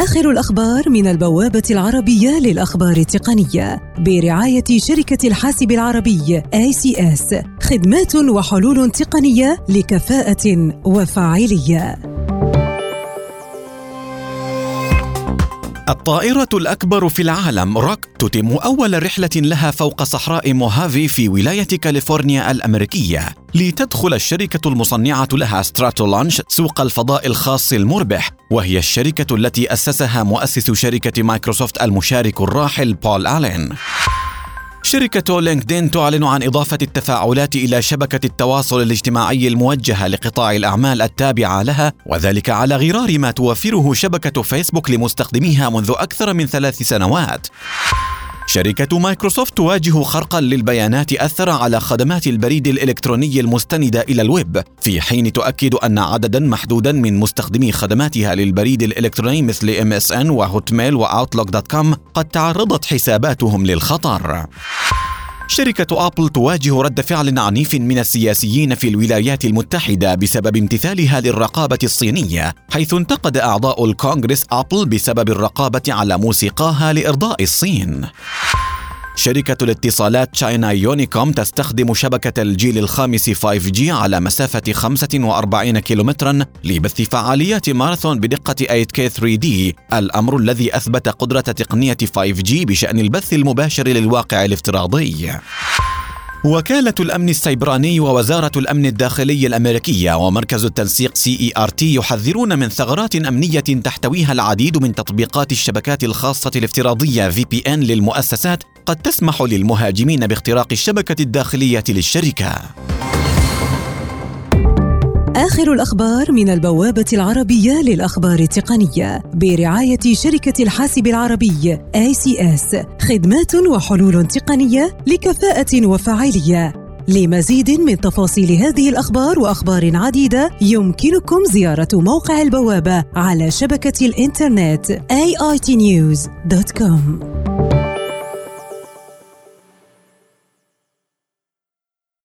آخر الأخبار من البوابة العربية للأخبار التقنية برعاية شركة الحاسب العربي ACS خدمات وحلول تقنية لكفاءة وفاعلية. الطائرة الأكبر في العالم روك تتم أول رحلة لها فوق صحراء موهافي في ولاية كاليفورنيا الأمريكية. لتدخل الشركة المصنعة لها ستراتو لانش سوق الفضاء الخاص المربح وهي الشركة التي أسسها مؤسس شركة مايكروسوفت المشارك الراحل بول آلين. شركة لينكدين تعلن عن إضافة التفاعلات إلى شبكة التواصل الاجتماعي الموجهة لقطاع الأعمال التابعة لها وذلك على غرار ما توفره شبكة فيسبوك لمستخدميها منذ أكثر من ثلاث سنوات. شركة مايكروسوفت تواجه خرقا للبيانات أثر على خدمات البريد الإلكتروني المستندة إلى الويب في حين تؤكد أن عددا محدودا من مستخدمي خدماتها للبريد الإلكتروني مثل MSN وهوت ميل وأوتلوك dot com قد تعرضت حساباتهم للخطر. شركة أبل تواجه رد فعل عنيف من السياسيين في الولايات المتحدة بسبب امتثالها للرقابة الصينية، حيث انتقد أعضاء الكونغرس أبل بسبب الرقابة على موسيقاها لإرضاء الصين. شركة الاتصالات تشاينا يونيكوم تستخدم شبكة الجيل الخامس 5G على مسافة 45 كيلومترا لبث فعاليات ماراثون بدقة 8K 3D الأمر الذي أثبت قدرة تقنية 5G بشأن البث المباشر للواقع الافتراضي. وكالة الأمن السيبراني ووزارة الأمن الداخلي الأمريكية ومركز التنسيق CERT يحذرون من ثغرات أمنية تحتويها العديد من تطبيقات الشبكات الخاصة الافتراضية VPN للمؤسسات قد تسمح للمهاجمين باختراق الشبكة الداخلية للشركة. آخر الأخبار من البوابة العربية للأخبار التقنية برعاية شركة الحاسب العربي ACS خدمات وحلول تقنية لكفاءة وفاعلية. لمزيد من تفاصيل هذه الأخبار وأخبار عديدة يمكنكم زيارة موقع البوابة على شبكة الإنترنت aitnews.com